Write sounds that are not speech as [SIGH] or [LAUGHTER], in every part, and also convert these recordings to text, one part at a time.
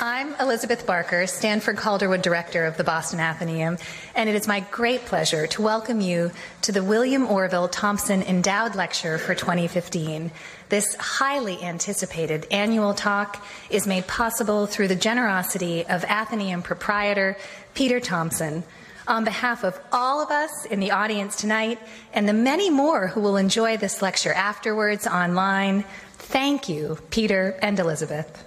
I'm Elizabeth Barker, Stanford Calderwood Director of the Boston Athenaeum, and it is my great pleasure to welcome you to the William Orville Thompson Endowed Lecture for 2015. This highly anticipated annual talk is made possible through the generosity of Athenaeum proprietor Peter Thompson. On behalf of all of us in the audience tonight and the many more who will enjoy this lecture afterwards online, thank you, Peter and Elizabeth.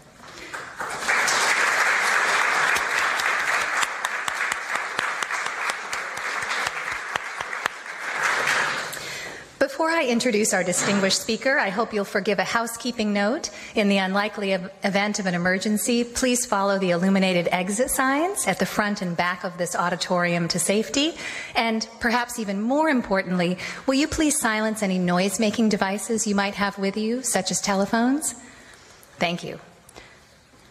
Before I introduce our distinguished speaker, I hope you'll forgive a housekeeping note. In the unlikely event of an emergency, please follow the illuminated exit signs at the front and back of this auditorium to safety. And perhaps even more importantly, will you please silence any noise making devices you might have with you, such as telephones? Thank you.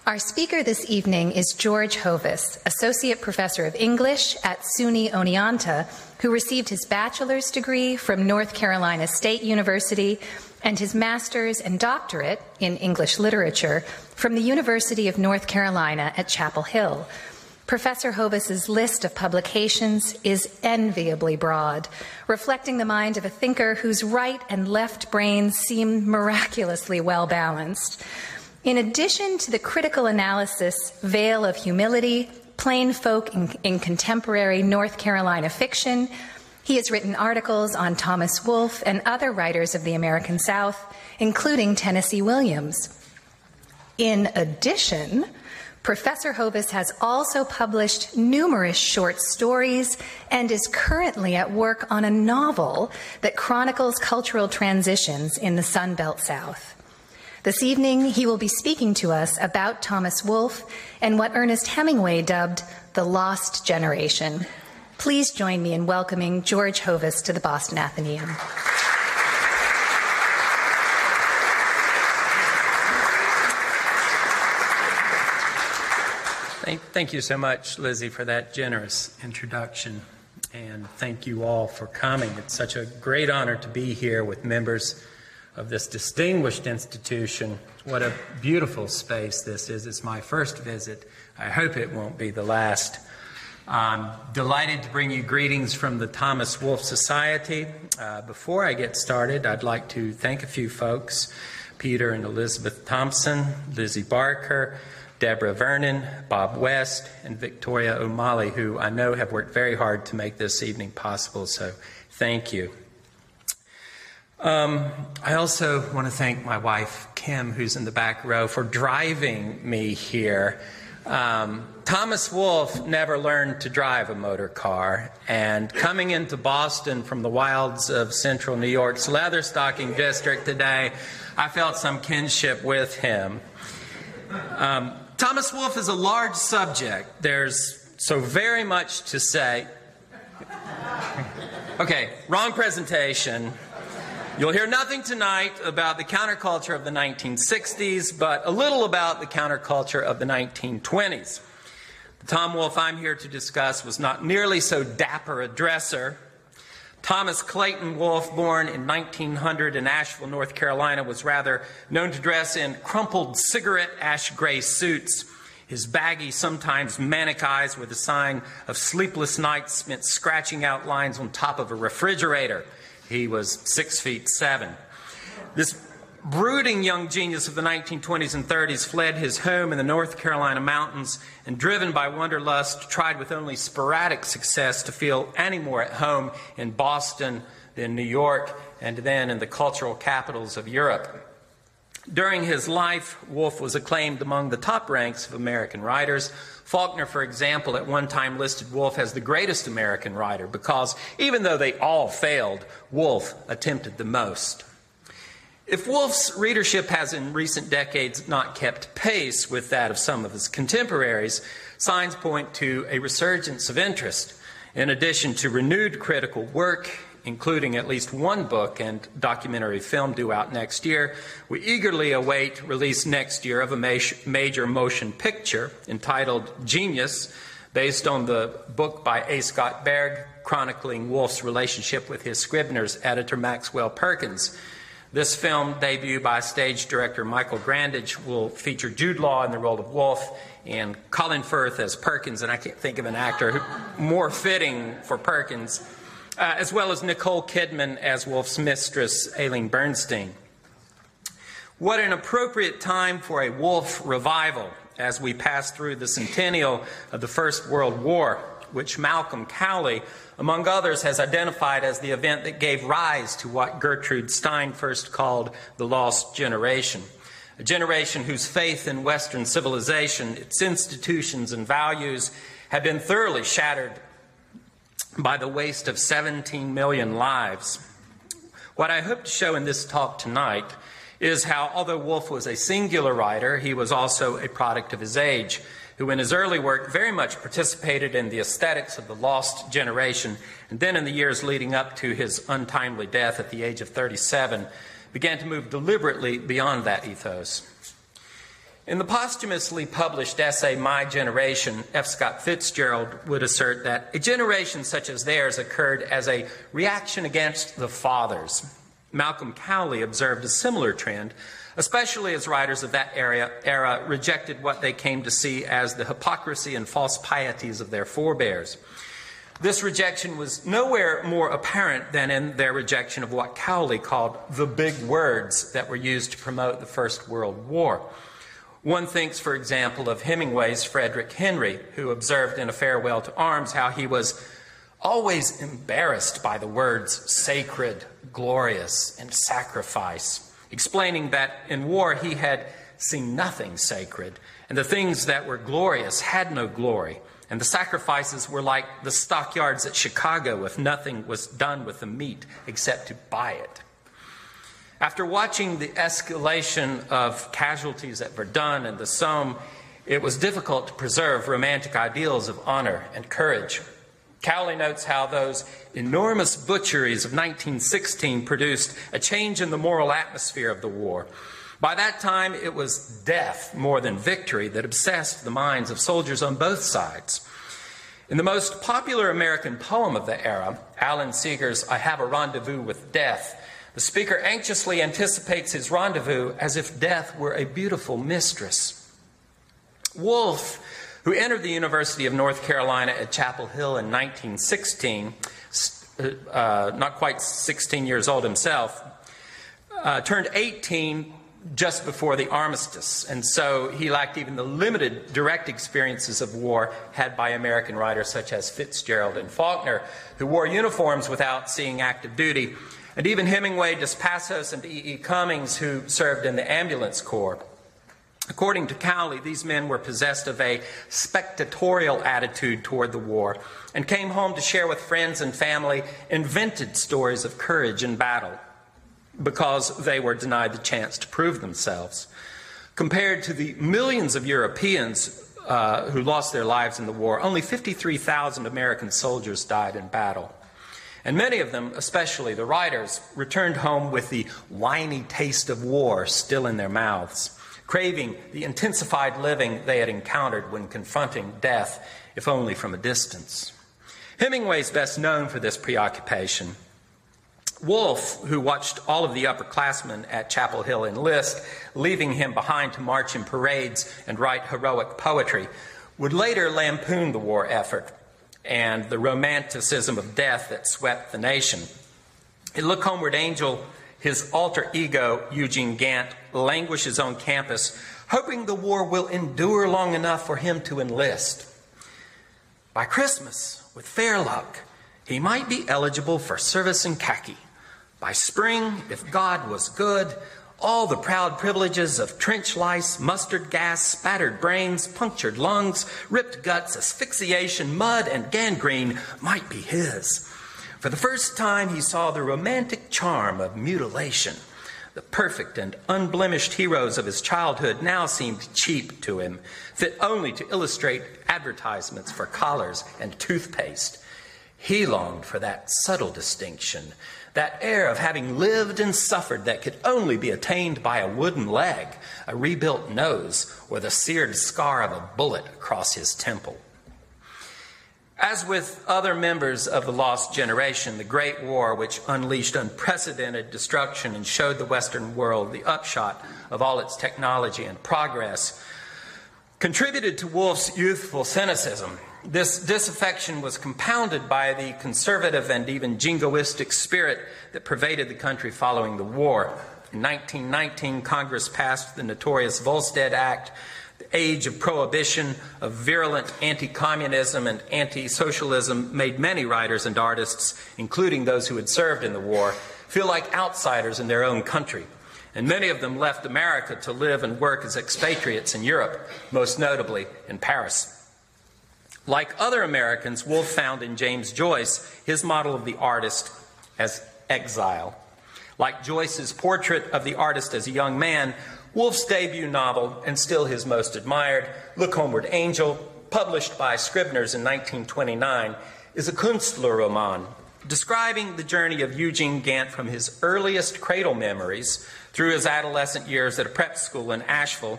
Our speaker this evening is George Hovis, Associate Professor of English at SUNY Oneonta, who received his bachelor's degree from North Carolina State University and his master's and doctorate in English literature from the University of North Carolina at Chapel Hill. Professor Hovis's list of publications is enviably broad, reflecting the mind of a thinker whose right and left brains seem miraculously well balanced. In addition to the critical analysis Vale of humility, plain folk in, in, contemporary North Carolina fiction, he has written articles on Thomas Wolfe and other writers of the American South, including Tennessee Williams. In addition, Professor Hovis has also published numerous short stories and is currently at work on a novel that chronicles cultural transitions in the Sun Belt South. This evening, he will be speaking to us about Thomas Wolfe and what Ernest Hemingway dubbed the lost generation. Please join me in welcoming George Hovis to the Boston Athenaeum. Thank, thank you so much, Lizzie, for that generous introduction. And thank you all for coming. It's such a great honor to be here with members of this distinguished institution. What a beautiful space this is. It's my first visit. I hope it won't be the last. I'm delighted to bring you greetings from the Thomas Wolfe Society. Uh, before I get started, I'd like to thank a few folks Peter and Elizabeth Thompson, Lizzie Barker, Deborah Vernon, Bob West, and Victoria O'Malley, who I know have worked very hard to make this evening possible. So thank you. Um, I also want to thank my wife, Kim, who's in the back row, for driving me here. Um, Thomas Wolfe never learned to drive a motor car, and coming into Boston from the wilds of central New York's Leatherstocking district today, I felt some kinship with him. Um, Thomas Wolfe is a large subject. There's so very much to say. [LAUGHS] Okay, wrong presentation. You'll hear nothing tonight about the counterculture of the 1960s, but a little about the counterculture of the 1920s. The Tom Wolfe I'm here to discuss was not nearly so dapper a dresser. Thomas Clayton Wolfe, born in 1900 in Asheville, North Carolina, was rather known to dress in crumpled cigarette ash gray suits. His baggy, sometimes manic eyes were the sign of sleepless nights spent scratching out lines on top of a refrigerator. He was six feet seven. This brooding young genius of the 1920s and 30s fled his home in the North Carolina mountains and, driven by wanderlust, tried with only sporadic success to feel any more at home in Boston than New York and then in the cultural capitals of Europe. During his life, Wolfe was acclaimed among the top ranks of American writers, Faulkner, for example, at one time listed Wolfe as the greatest American writer because even though they all failed, Wolfe attempted the most. If Wolfe's readership has in recent decades not kept pace with that of some of his contemporaries, signs point to a resurgence of interest. In addition to renewed critical work, including at least one book and documentary film due out next year. We eagerly await release next year of a major motion picture entitled Genius, based on the book by A. Scott Berg chronicling Wolfe's relationship with his Scribner's editor Maxwell Perkins. This film debut by stage director Michael Grandage will feature Jude Law in the role of Wolfe and Colin Firth as Perkins, and I can't think of an actor more fitting for Perkins, uh, as well as Nicole Kidman as Wolfe's mistress, Aline Bernstein. What an appropriate time for a Wolfe revival as we pass through the centennial of the First World War, which Malcolm Cowley among others, has identified as the event that gave rise to what Gertrude Stein first called the lost generation. A generation whose faith in Western civilization, its institutions and values, had been thoroughly shattered by the waste of 17 million lives. What I hope to show in this talk tonight is how, although Wolfe was a singular writer, he was also a product of his age who in his early work very much participated in the aesthetics of the lost generation, and then in the years leading up to his untimely death at the age of 37, began to move deliberately beyond that ethos. In the posthumously published essay, My Generation, F. Scott Fitzgerald would assert that a generation such as theirs occurred as a reaction against the fathers. Malcolm Cowley observed a similar trend especially as writers of that era, era rejected what they came to see as the hypocrisy and false pieties of their forebears. This rejection was nowhere more apparent than in their rejection of what Cowley called the big words that were used to promote the First World War. One thinks, for example, of Hemingway's Frederick Henry, who observed in A Farewell to Arms how he was always embarrassed by the words sacred, glorious, and sacrifice explaining that in war he had seen nothing sacred, and the things that were glorious had no glory, and the sacrifices were like the stockyards at Chicago if nothing was done with the meat except to buy it. After watching the escalation of casualties at Verdun and the Somme, it was difficult to preserve romantic ideals of honor and courage. Cowley notes how those enormous butcheries of 1916 produced a change in the moral atmosphere of the war. By that time, it was death more than victory that obsessed the minds of soldiers on both sides. In the most popular American poem of the era, Alan Seeger's I Have a Rendezvous with Death, the speaker anxiously anticipates his rendezvous as if death were a beautiful mistress. Wolfe who entered the University of North Carolina at Chapel Hill in 1916, uh, not quite 16 years old himself, uh, turned 18 just before the armistice, and so he lacked even the limited direct experiences of war had by American writers such as Fitzgerald and Faulkner, who wore uniforms without seeing active duty, and even Hemingway, Dos Passos, and E. E. Cummings, who served in the ambulance corps. According to Cowley, these men were possessed of a spectatorial attitude toward the war and came home to share with friends and family invented stories of courage in battle because they were denied the chance to prove themselves. Compared to the millions of Europeans uh, who lost their lives in the war, only 53,000 American soldiers died in battle. And many of them, especially the writers, returned home with the whiny taste of war still in their mouths craving the intensified living they had encountered when confronting death, if only from a distance. Hemingway's best known for this preoccupation. Wolfe, who watched all of the upperclassmen at Chapel Hill enlist, leaving him behind to march in parades and write heroic poetry, would later lampoon the war effort and the romanticism of death that swept the nation. In Look Homeward Angel, his alter ego, Eugene Gant, languishes on campus, hoping the war will endure long enough for him to enlist. By Christmas, with fair luck, he might be eligible for service in khaki. By spring, if God was good, all the proud privileges of trench lice, mustard gas, spattered brains, punctured lungs, ripped guts, asphyxiation, mud, and gangrene might be his. For the first time, he saw the romantic charm of mutilation. The perfect and unblemished heroes of his childhood now seemed cheap to him, fit only to illustrate advertisements for collars and toothpaste. He longed for that subtle distinction, that air of having lived and suffered that could only be attained by a wooden leg, a rebuilt nose, or the seared scar of a bullet across his temple. As with other members of the Lost Generation, the Great War, which unleashed unprecedented destruction and showed the Western world the upshot of all its technology and progress, contributed to Wolfe's youthful cynicism. This disaffection was compounded by the conservative and even jingoistic spirit that pervaded the country following the war. In 1919, Congress passed the notorious Volstead Act, the age of prohibition, of virulent anti communism and anti socialism made many writers and artists, including those who had served in the war, feel like outsiders in their own country. And many of them left America to live and work as expatriates in Europe, most notably in Paris. Like other Americans, Wolfe found in James Joyce his model of the artist as exile. Like Joyce's portrait of the artist as a young man, Wolfe's debut novel, and still his most admired, Look Homeward Angel, published by Scribner's in 1929, is a Künstlerroman describing the journey of Eugene Gant from his earliest cradle memories through his adolescent years at a prep school in Asheville.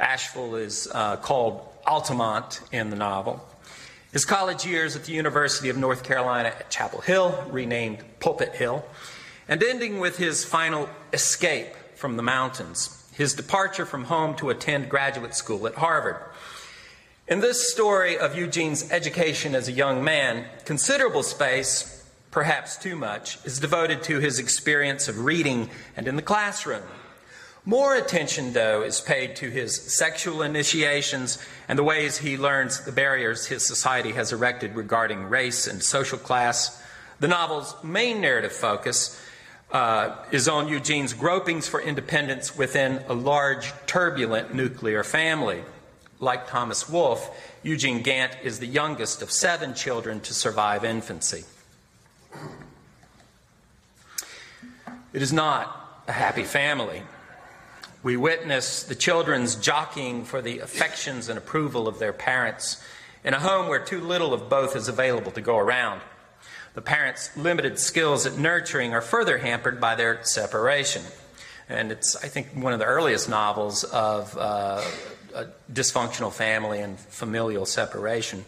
Asheville is uh, called Altamont in the novel. His college years at the University of North Carolina at Chapel Hill, renamed Pulpit Hill, and ending with his final escape from the mountains his departure from home to attend graduate school at Harvard. In this story of Eugene's education as a young man, considerable space, perhaps too much, is devoted to his experience of reading and in the classroom. More attention, though, is paid to his sexual initiations and the ways he learns the barriers his society has erected regarding race and social class. The novel's main narrative focus uh, is on Eugene's gropings for independence within a large, turbulent nuclear family. Like Thomas Wolfe, Eugene Gant is the youngest of seven children to survive infancy. It is not a happy family. We witness the children's jockeying for the affections and approval of their parents in a home where too little of both is available to go around. The parents' limited skills at nurturing are further hampered by their separation. And it's, I think, one of the earliest novels of uh, a dysfunctional family and familial separation.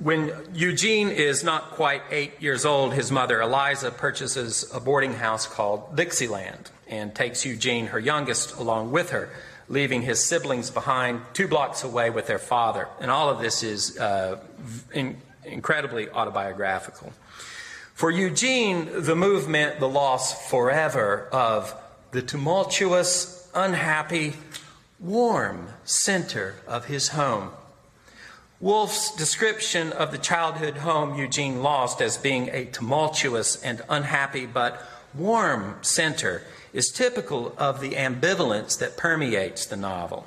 When Eugene is not quite eight years old, his mother, Eliza, purchases a boarding house called Dixieland and takes Eugene, her youngest, along with her, leaving his siblings behind two blocks away with their father. And all of this is uh, in, incredibly autobiographical. For Eugene, the move meant the loss forever of the tumultuous, unhappy, warm center of his home. Wolfe's description of the childhood home Eugene lost as being a tumultuous and unhappy but warm center is typical of the ambivalence that permeates the novel.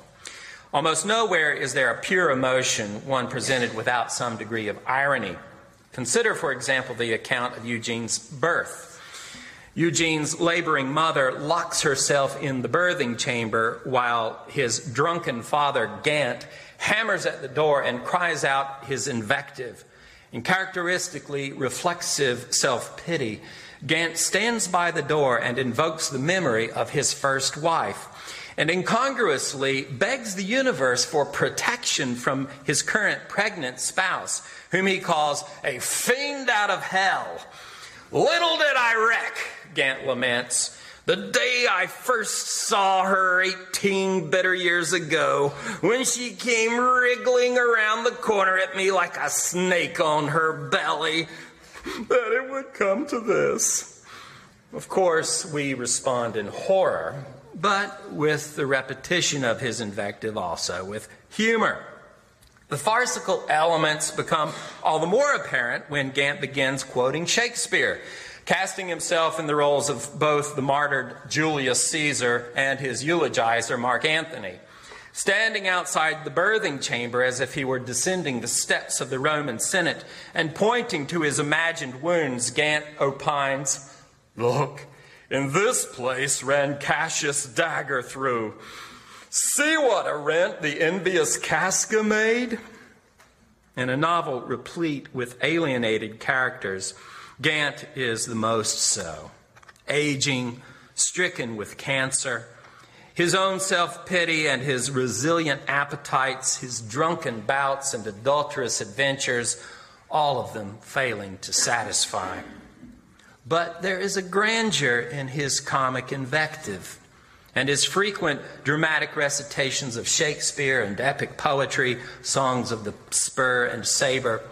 Almost nowhere is there a pure emotion, one presented without some degree of irony. Consider, for example, the account of Eugene's birth. Eugene's laboring mother locks herself in the birthing chamber while his drunken father, Gant, hammers at the door and cries out his invective. In characteristically reflexive self pity, Gant stands by the door and invokes the memory of his first wife and incongruously begs the universe for protection from his current pregnant spouse, whom he calls a fiend out of hell. Little did I reck, Gant laments, the day I first saw her 18 bitter years ago, when she came wriggling around the corner at me like a snake on her belly, that it would come to this. Of course, we respond in horror but with the repetition of his invective also with humor. The farcical elements become all the more apparent when Gant begins quoting Shakespeare, casting himself in the roles of both the martyred Julius Caesar and his eulogizer, Mark Antony. Standing outside the birthing chamber as if he were descending the steps of the Roman Senate and pointing to his imagined wounds, Gant opines, Look, in this place ran Cassius' dagger through. See what a rent the envious Casca made? In a novel replete with alienated characters, Gant is the most so. Aging, stricken with cancer, His own self pity and his resilient appetites, his drunken bouts and adulterous adventures, all of them failing to satisfy. But there is a grandeur in his comic invective and his frequent dramatic recitations of Shakespeare and epic poetry, songs of the spur and saber,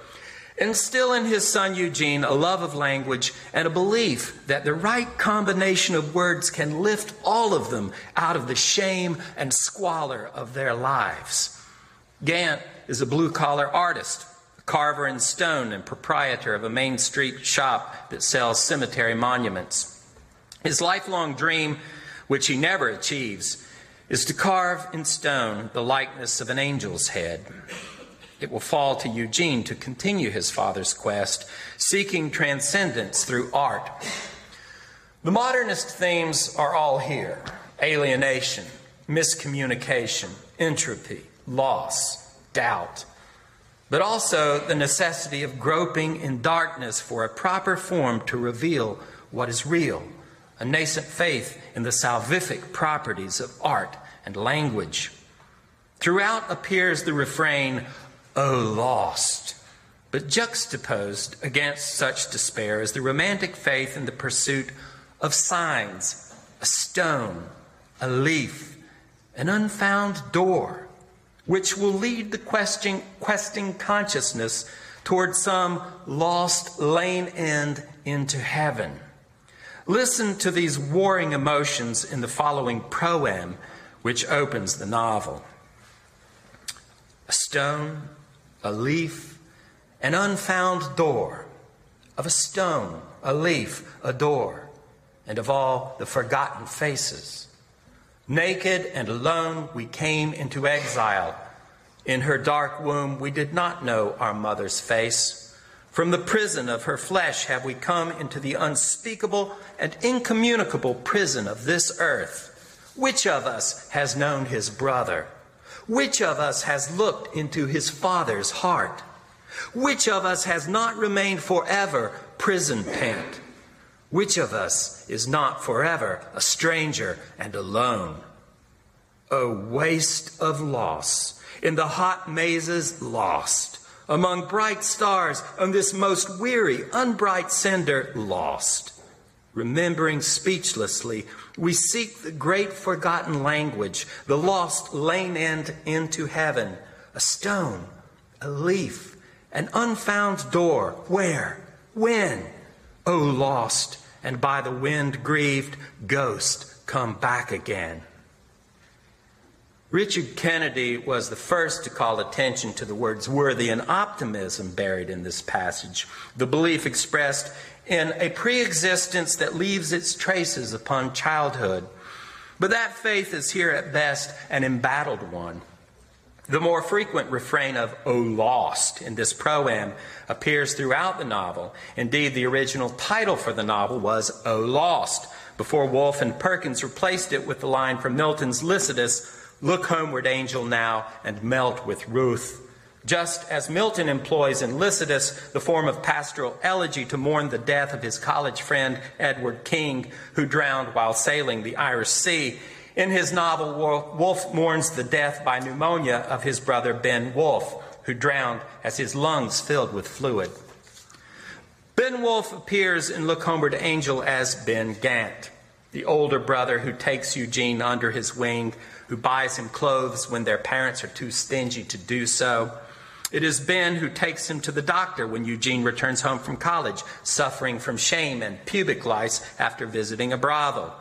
instill in his son Eugene a love of language and a belief that the right combination of words can lift all of them out of the shame and squalor of their lives. Gant is a blue collar artist, a carver in stone, and proprietor of a Main Street shop that sells cemetery monuments. His lifelong dream which he never achieves, is to carve in stone the likeness of an angel's head. It will fall to Eugene to continue his father's quest, seeking transcendence through art. The modernist themes are all here alienation, miscommunication, entropy, loss, doubt, but also the necessity of groping in darkness for a proper form to reveal what is real a nascent faith in the salvific properties of art and language. Throughout appears the refrain, O lost, but juxtaposed against such despair is the romantic faith in the pursuit of signs, a stone, a leaf, an unfound door, which will lead the questing, questing consciousness toward some lost lane end into heaven. Listen to these warring emotions in the following proem, which opens the novel a stone, a leaf, an unfound door, of a stone, a leaf, a door, and of all the forgotten faces. Naked and alone, we came into exile. In her dark womb, we did not know our mother's face. From the prison of her flesh have we come into the unspeakable and incommunicable prison of this earth. Which of us has known his brother? Which of us has looked into his father's heart? Which of us has not remained forever prison pent? Which of us is not forever a stranger and alone? O waste of loss, in the hot mazes lost among bright stars on this most weary, unbright sender lost. Remembering speechlessly, we seek the great forgotten language, the lost lane end into heaven, a stone, a leaf, an unfound door. Where? When? O lost and by the wind grieved ghost, come back again. Richard Kennedy was the first to call attention to the Wordsworthian optimism buried in this passage, the belief expressed in a pre existence that leaves its traces upon childhood. But that faith is here at best an embattled one. The more frequent refrain of, O lost, in this proem appears throughout the novel. Indeed, the original title for the novel was O Lost, before Wolfe and Perkins replaced it with the line from Milton's Lycidas Look homeward, angel, now, and melt with Ruth. Just as Milton employs in Lycidas the form of pastoral elegy to mourn the death of his college friend Edward King, who drowned while sailing the Irish Sea, in his novel, Wolfe mourns the death by pneumonia of his brother Ben Wolfe, who drowned as his lungs filled with fluid. Ben Wolfe appears in Look Homeward Angel as Ben Gant, the older brother who takes Eugene under his wing who buys him clothes when their parents are too stingy to do so. It is Ben who takes him to the doctor when Eugene returns home from college, suffering from shame and pubic lice after visiting a brothel.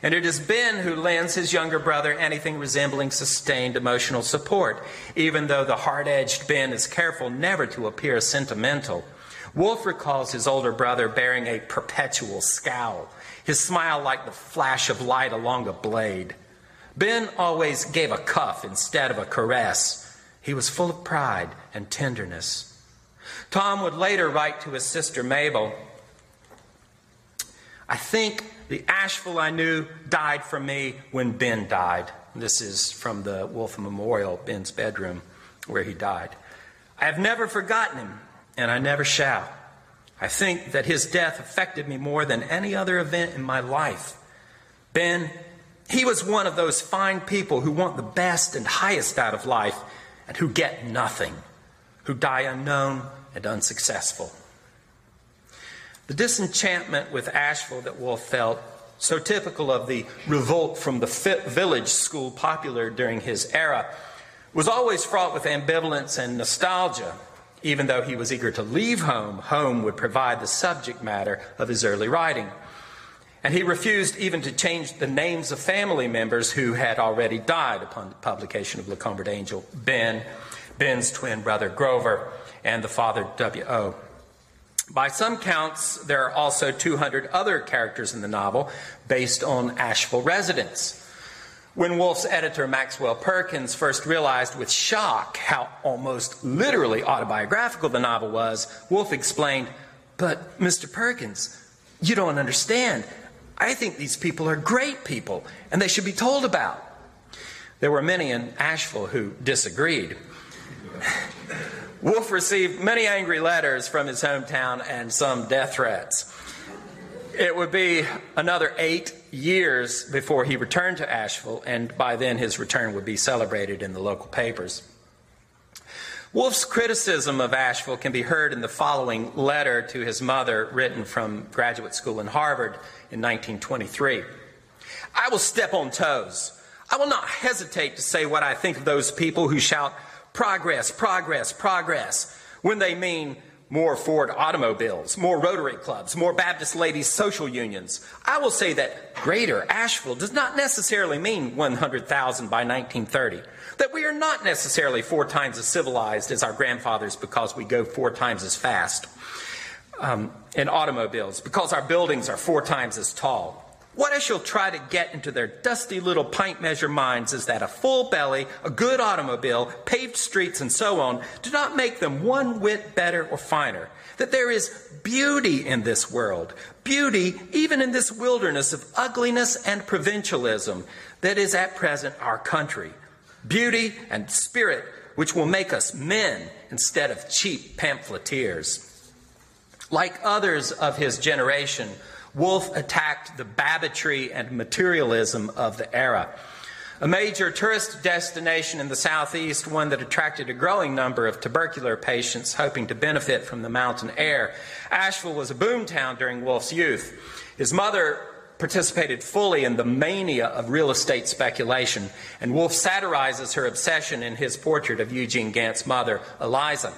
And it is Ben who lends his younger brother anything resembling sustained emotional support, even though the hard edged Ben is careful never to appear sentimental. Wolfe recalls his older brother bearing a perpetual scowl, his smile like the flash of light along a blade. Ben always gave a cuff instead of a caress. He was full of pride and tenderness. Tom would later write to his sister Mabel I think the Asheville I knew died for me when Ben died. This is from the Wolfe Memorial, Ben's bedroom, where he died. I have never forgotten him, and I never shall. I think that his death affected me more than any other event in my life. Ben He was one of those fine people who want the best and highest out of life and who get nothing, who die unknown and unsuccessful. The disenchantment with Asheville that Wolfe felt, so typical of the revolt from the village school popular during his era, was always fraught with ambivalence and nostalgia. Even though he was eager to leave home, home would provide the subject matter of his early writing. And he refused even to change the names of family members who had already died upon the publication of Look Homeward Angel Ben, Ben's twin brother Grover, and the father W.O. By some counts, there are also 200 other characters in the novel based on Asheville residents. When Wolfe's editor Maxwell Perkins first realized with shock how almost literally autobiographical the novel was, Wolfe explained, But, Mr. Perkins, you don't understand. I think these people are great people and they should be told about. There were many in Asheville who disagreed. Wolfe received many angry letters from his hometown and some death threats. It would be another eight years before he returned to Asheville, and by then his return would be celebrated in the local papers. Wolfe's criticism of Asheville can be heard in the following letter to his mother, written from graduate school in Harvard in 1923. I will step on toes. I will not hesitate to say what I think of those people who shout, progress, progress, progress, when they mean more Ford automobiles, more Rotary clubs, more Baptist ladies' social unions. I will say that greater Asheville does not necessarily mean 100,000 by 1930. That we are not necessarily four times as civilized as our grandfathers because we go four times as fast um, in automobiles, because our buildings are four times as tall. What I shall try to get into their dusty little pint measure minds is that a full belly, a good automobile, paved streets, and so on do not make them one whit better or finer. That there is beauty in this world, beauty even in this wilderness of ugliness and provincialism that is at present our country. Beauty and spirit which will make us men instead of cheap pamphleteers. Like others of his generation, Wolfe attacked the Babbittry and materialism of the era. A major tourist destination in the southeast, one that attracted a growing number of tubercular patients hoping to benefit from the mountain air. Asheville was a boomtown during Wolfe's youth. His mother participated fully in the mania of real estate speculation, and Wolfe satirizes her obsession in his portrait of Eugene Gant's mother, Eliza.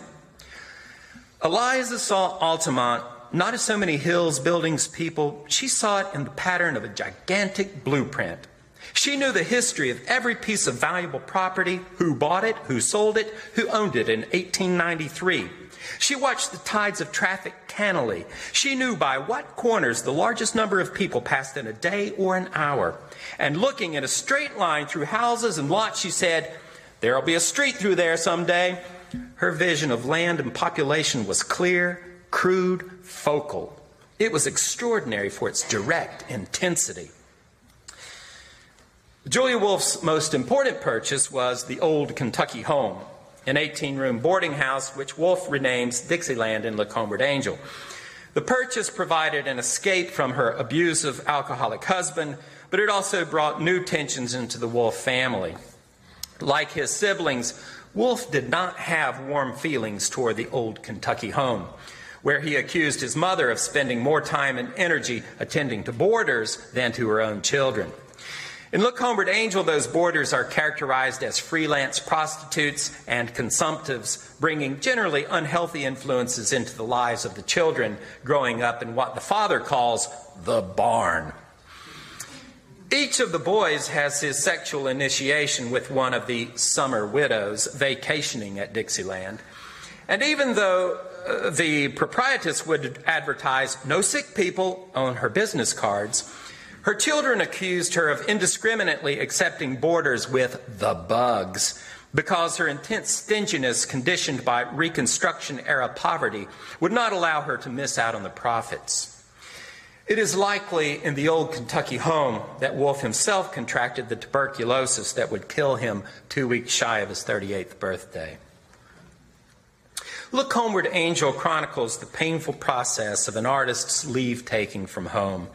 Eliza saw Altamont not as so many hills, buildings, people. She saw it in the pattern of a gigantic blueprint. She knew the history of every piece of valuable property, who bought it, who sold it, who owned it in 1893. She watched the tides of traffic cannily. She knew by what corners the largest number of people passed in a day or an hour. And looking in a straight line through houses and lots, she said, There'll be a street through there someday. Her vision of land and population was clear, crude, focal. It was extraordinary for its direct intensity. Julia Wolfe's most important purchase was the old Kentucky home, an 18 room boarding house which Wolfe renames Dixieland in Look Homeward Angel. The purchase provided an escape from her abusive alcoholic husband, but it also brought new tensions into the Wolfe family. Like his siblings, Wolfe did not have warm feelings toward the old Kentucky home where he accused his mother of spending more time and energy attending to boarders than to her own children. In Look Homeward Angel, those boarders are characterized as freelance prostitutes and consumptives, bringing generally unhealthy influences into the lives of the children growing up in what the father calls the barn. Each of the boys has his sexual initiation with one of the summer widows vacationing at Dixieland. And even though uh, the proprietress would advertise no sick people on her business cards. Her children accused her of indiscriminately accepting boarders with the bugs because her intense stinginess, conditioned by Reconstruction era poverty, would not allow her to miss out on the profits. It is likely in the old Kentucky home that Wolfe himself contracted the tuberculosis that would kill him two weeks shy of his 38th birthday. Look Homeward Angel chronicles the painful process of an artist's leave taking from home.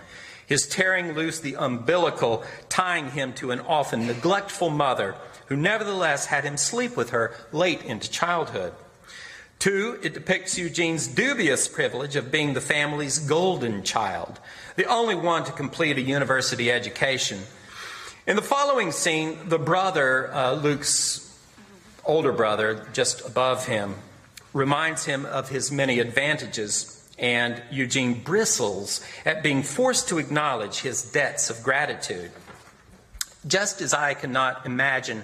His tearing loose the umbilical, tying him to an often neglectful mother who nevertheless had him sleep with her late into childhood. Two, it depicts Eugene's dubious privilege of being the family's golden child, the only one to complete a university education. In the following scene, the brother, uh, Luke's older brother, just above him, reminds him of his many advantages, and Eugene bristles at being forced to acknowledge his debts of gratitude. Just as I cannot imagine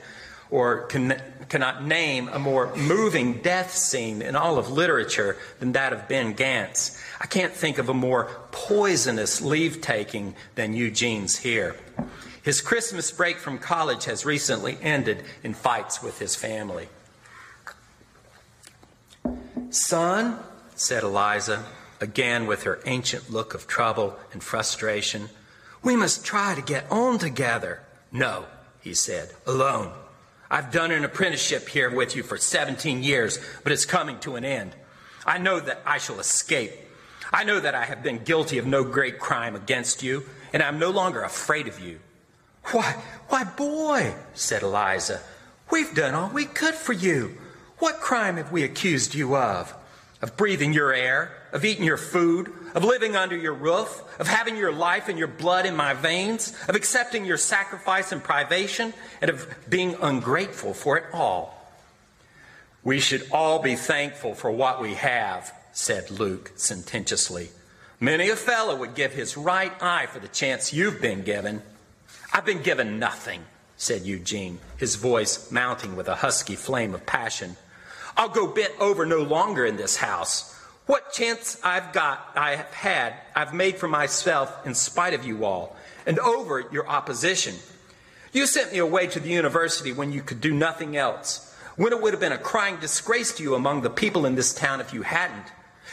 or can, cannot name a more moving death scene in all of literature than that of Ben Gant's, I can't think of a more poisonous leave taking than Eugene's here. His Christmas break from college has recently ended in fights with his family. Son, said Eliza, again with her ancient look of trouble and frustration, we must try to get on together. No, he said, alone. I've done an apprenticeship here with you for 17 years, but it's coming to an end. I know that I shall escape. I know that I have been guilty of no great crime against you, and I'm no longer afraid of you. Why, why, boy, said Eliza, we've done all we could for you. What crime have we accused you of? Of breathing your air, of eating your food, of living under your roof, of having your life and your blood in my veins, of accepting your sacrifice and privation, and of being ungrateful for it all. We should all be thankful for what we have, said Luke sententiously. Many a fellow would give his right eye for the chance you've been given. I've been given nothing, said Eugene, his voice mounting with a husky flame of passion. I'll go bent over no longer in this house. What chance I've got, I have had, I've made for myself in spite of you all, and over your opposition. You sent me away to the university when you could do nothing else, when it would have been a crying disgrace to you among the people in this town if you hadn't.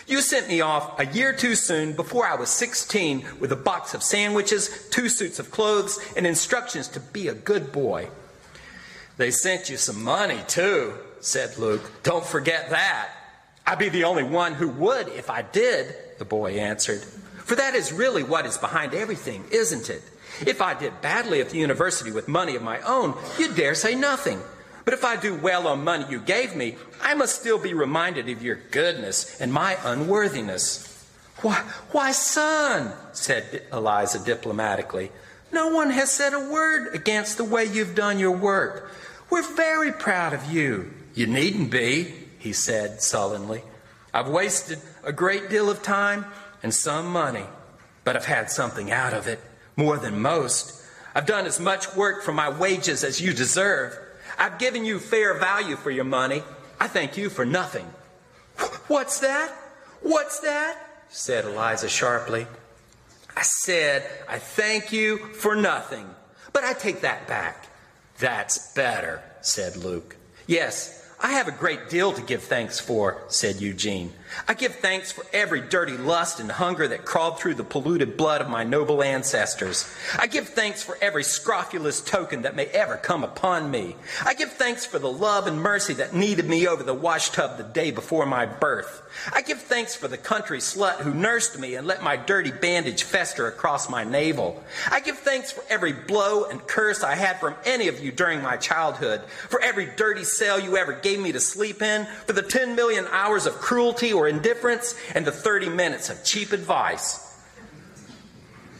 You sent me off a year too soon before I was 16 with a box of sandwiches, two suits of clothes, and instructions to be a good boy. They sent you some money, too, said Luke. Don't forget that. I'd be the only one who would if I did, the boy answered. For that is really what is behind everything, isn't it? If I did badly at the university with money of my own, you'd dare say nothing. But if I do well on money you gave me, I must still be reminded of your goodness and my unworthiness. Why, why, son, said Eliza diplomatically, no one has said a word against the way you've done your work. We're very proud of you. You needn't be, he said sullenly. I've wasted a great deal of time and some money, but I've had something out of it, more than most. I've done as much work for my wages as you deserve. I've given you fair value for your money. I thank you for nothing. What's that? What's that? said Eliza sharply. I said, I thank you for nothing. But I take that back. That's better, said Luke. Yes, I have a great deal to give thanks for, said Eugene. I give thanks for every dirty lust and hunger that crawled through the polluted blood of my noble ancestors. I give thanks for every scrofulous token that may ever come upon me. I give thanks for the love and mercy that kneaded me over the wash tub the day before my birth. I give thanks for the country slut who nursed me and let my dirty bandage fester across my navel. I give thanks for every blow and curse I had from any of you during my childhood, for every dirty cell you ever gave me to sleep in, for the 10 million hours of cruelty or indifference, and the 30 minutes of cheap advice.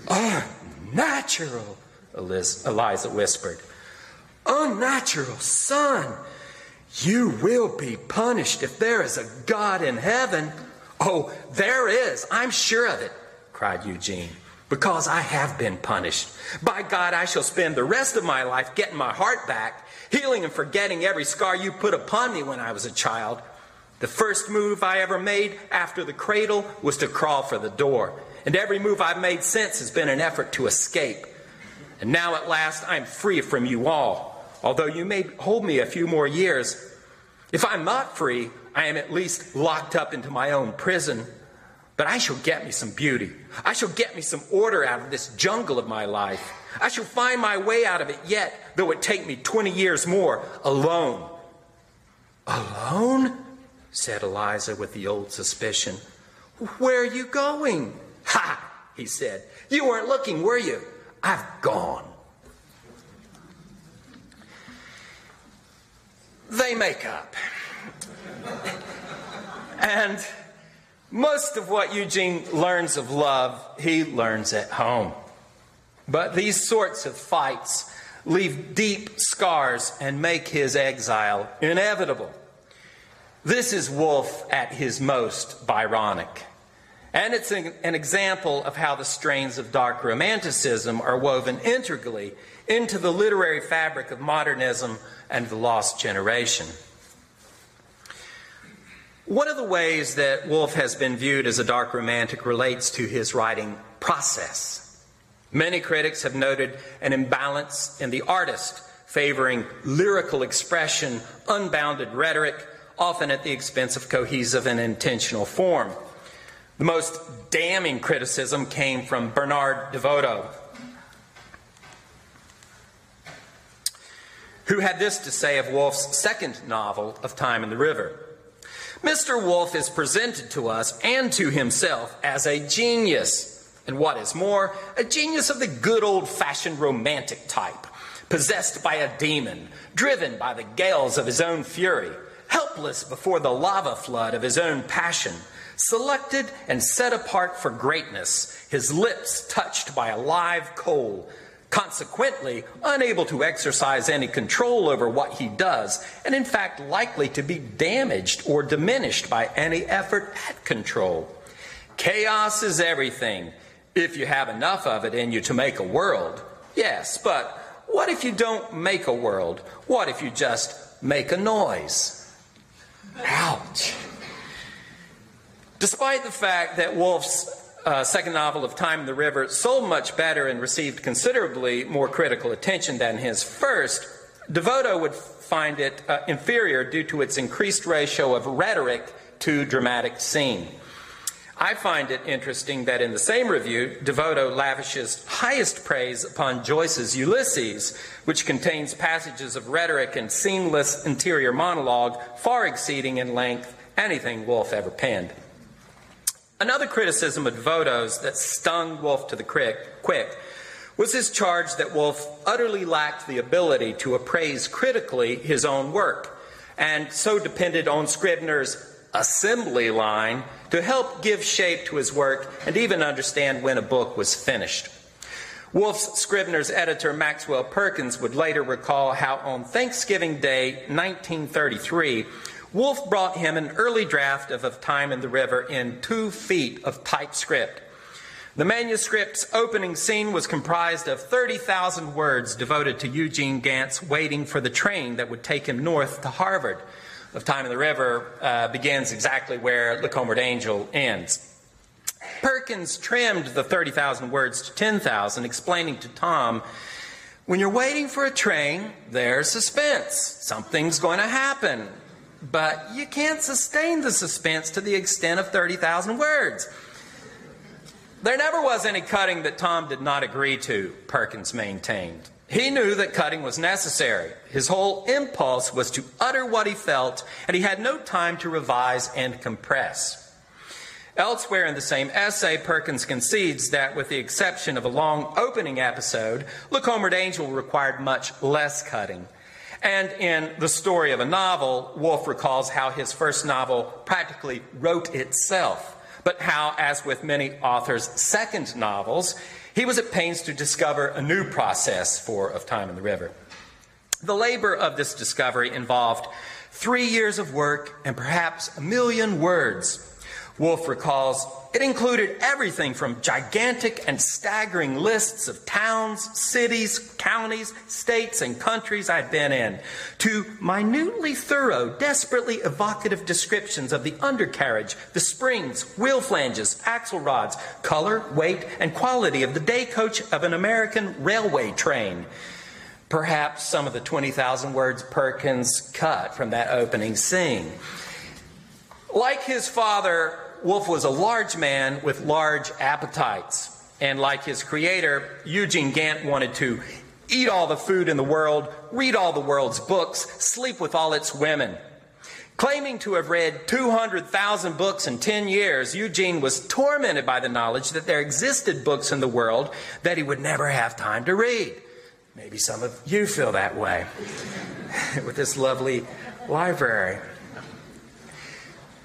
Unnatural, Eliza whispered. Unnatural, son. You will be punished if there is a God in heaven. Oh, there is, I'm sure of it, cried Eugene, because I have been punished. By God, I shall spend the rest of my life getting my heart back, healing and forgetting every scar you put upon me when I was a child. The first move I ever made after the cradle was to crawl for the door, and every move I've made since has been an effort to escape. And now at last I'm free from you all although you may hold me a few more years. If I'm not free, I am at least locked up into my own prison. But I shall get me some beauty. I shall get me some order out of this jungle of my life. I shall find my way out of it yet, though it take me 20 years more, alone. Alone? Said Eliza with the old suspicion. Where are you going? [LAUGHS] Ha! he said. You weren't looking, were you? I've gone. They make up. [LAUGHS] and most of what Eugene learns of love, he learns at home. But these sorts of fights leave deep scars and make his exile inevitable. This is Wolfe at his most Byronic. And it's an, an, example of how the strains of dark romanticism are woven integrally into the literary fabric of modernism and the lost generation. One of the ways that Wolfe has been viewed as a dark romantic relates to his writing process. Many critics have noted an imbalance in the artist, favoring lyrical expression, unbounded rhetoric, often at the expense of cohesive and intentional form. The most damning criticism came from Bernard DeVoto, who had this to say of Wolfe's second novel, Of Time and the River. Mr. Wolfe is presented to us and to himself as a genius and what is more, a genius of the good old fashioned romantic type, possessed by a demon, driven by the gales of his own fury, helpless before the lava flood of his own passion, selected and set apart for greatness, his lips touched by a live coal, consequently unable to exercise any control over what he does, and in fact likely to be damaged or diminished by any effort at control. Chaos is everything if you have enough of it in you to make a world, yes, but what if you don't make a world? What if you just make a noise? Ouch. Despite the fact that Wolfe's uh, second novel of Time and the River sold much better and received considerably more critical attention than his first, DeVoto would find it uh, inferior due to its increased ratio of rhetoric to dramatic scene. I find it interesting that in the same review, DeVoto lavishes highest praise upon Joyce's Ulysses, which contains passages of rhetoric and seamless interior monologue far exceeding in length anything Wolfe ever penned. Another criticism of DeVoto's that stung Wolfe to the quick was his charge that Wolfe utterly lacked the ability to appraise critically his own work, and so depended on Scribner's assembly line to help give shape to his work and even understand when a book was finished. Wolfe's Scribner's editor, Maxwell Perkins, would later recall how on Thanksgiving Day, 1933, Wolfe brought him an early draft of Of Time and the River in two feet of typescript. The manuscript's opening scene was comprised of 30,000 words devoted to Eugene Gant's waiting for the train that would take him north to Harvard of Time and the River uh, begins exactly where The Comber Angel ends. Perkins trimmed the 30,000 words to 10,000, explaining to Tom when you're waiting for a train, there's suspense. Something's going to happen. But you can't sustain the suspense to the extent of 30,000 words. There never was any cutting that Tom did not agree to, Perkins maintained. He knew that cutting was necessary. His whole impulse was to utter what he felt, and he had no time to revise and compress. Elsewhere in the same essay, Perkins concedes that, with the exception of a long opening episode, Look Homeward Angel required much less cutting. And in The Story of a Novel, Wolfe recalls how his first novel practically wrote itself, but how, as with many authors' second novels, he was at pains to discover a new process for Of Time and the River. The labor of this discovery involved three years of work and perhaps a million words. Wolfe recalls it included everything from gigantic and staggering lists of towns, cities, counties, states, and countries I'd been in, to minutely thorough, desperately evocative descriptions of the undercarriage, the springs, wheel flanges, axle rods, color, weight, and quality of the day coach of an American railway train. Perhaps some of the 20,000 words Perkins cut from that opening scene. Like his father, Wolfe was a large man with large appetites. And like his creator, Eugene Gant wanted to eat all the food in the world, read all the world's books, sleep with all its women. Claiming to have read 200,000 books in 10 years, Eugene was tormented by the knowledge that there existed books in the world that he would never have time to read. Maybe some of you feel that way [LAUGHS] with this lovely library.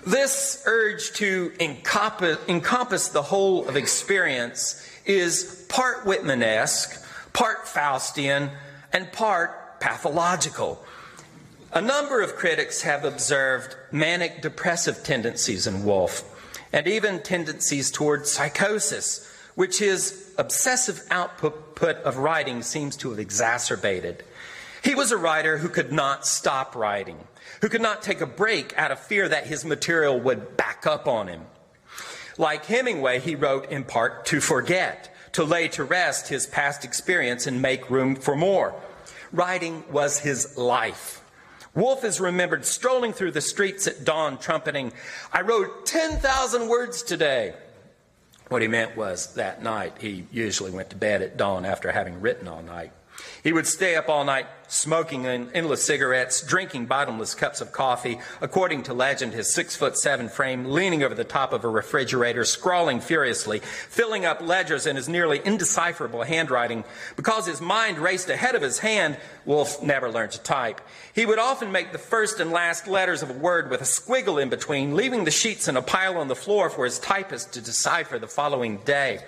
This urge to encompass, encompass the whole of experience is part Whitmanesque, part Faustian, and part pathological. A number of critics have observed manic depressive tendencies in Wolfe, and even tendencies toward psychosis, which his obsessive output of writing seems to have exacerbated. He was a writer who could not stop writing who could not take a break out of fear that his material would back up on him. Like Hemingway, he wrote in part to forget, to lay to rest his past experience and make room for more. Writing was his life. Wolfe is remembered strolling through the streets at dawn, trumpeting, I wrote 10,000 words today. What he meant was that night. He usually went to bed at dawn after having written all night. He would stay up all night smoking endless cigarettes, drinking bottomless cups of coffee. According to legend, his six foot seven frame leaning over the top of a refrigerator, scrawling furiously, filling up ledgers in his nearly indecipherable handwriting. Because his mind raced ahead of his hand, Wolfe never learned to type. He would often make the first and last letters of a word with a squiggle in between, leaving the sheets in a pile on the floor for his typist to decipher the following day.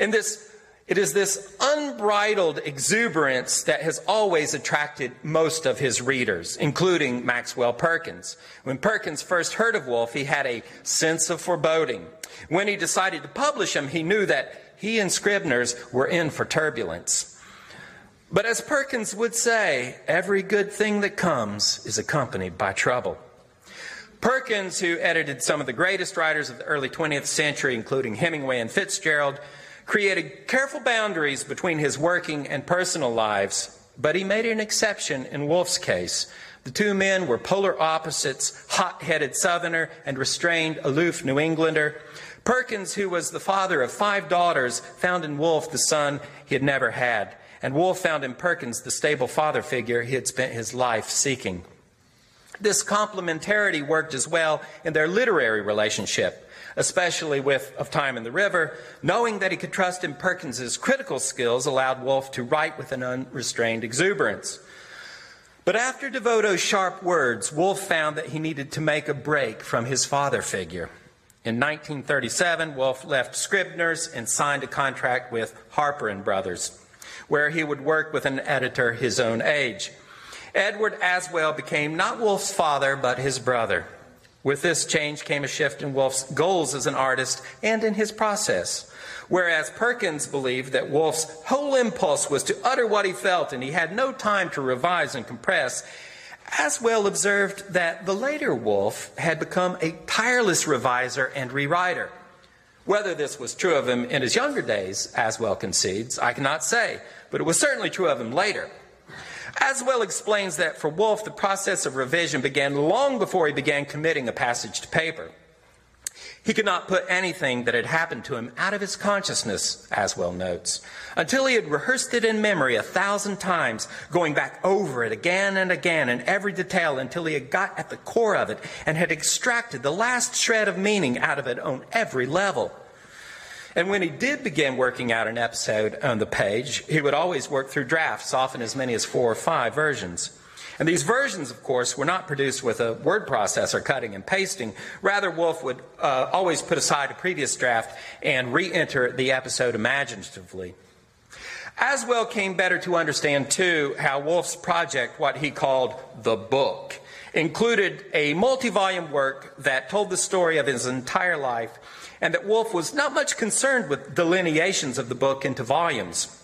In this it is this unbridled exuberance that has always attracted most of his readers, including Maxwell Perkins. When Perkins first heard of Wolfe, he had a sense of foreboding. When he decided to publish him, he knew that he and Scribner's were in for turbulence. But as Perkins would say, every good thing that comes is accompanied by trouble. Perkins, who edited some of the greatest writers of the early 20th century, including Hemingway and Fitzgerald, created careful boundaries between his working and personal lives, but he made an exception in Wolfe's case. The two men were polar opposites hot headed Southerner and restrained, aloof New Englander. Perkins, who was the father of five daughters, found in Wolfe the son he had never had, and Wolfe found in Perkins the stable father figure he had spent his life seeking. This complementarity worked as well in their literary relationship especially with Of Time and the River, knowing that he could trust in Perkins's critical skills allowed Wolfe to write with an unrestrained exuberance. But after DeVoto's sharp words, Wolfe found that he needed to make a break from his father figure. In 1937, Wolfe left Scribner's and signed a contract with Harper and Brothers, where he would work with an editor his own age. Edward Aswell became not Wolfe's father, but his brother. With this change came a shift in Wolfe's goals as an artist and in his process. Whereas Perkins believed that Wolfe's whole impulse was to utter what he felt and he had no time to revise and compress, Aswell observed that the later Wolfe had become a tireless reviser and rewriter. Whether this was true of him in his younger days, Aswell concedes, I cannot say, but it was certainly true of him later. Aswell explains that for Wolfe, the process of revision began long before he began committing a passage to paper. He could not put anything that had happened to him out of his consciousness, Aswell notes, until he had rehearsed it in memory a thousand times, going back over it again and again in every detail until he had got at the core of it and had extracted the last shred of meaning out of it on every level. And when he did begin working out an episode on the page, he would always work through drafts, often as many as four or five versions. And these versions, of course, were not produced with a word processor cutting and pasting. Rather, Wolfe would uh, always put aside a previous draft and re enter the episode imaginatively. Aswell came better to understand, too, how Wolfe's project, what he called the book, included a multi volume work that told the story of his entire life and that Wolfe was not much concerned with delineations of the book into volumes.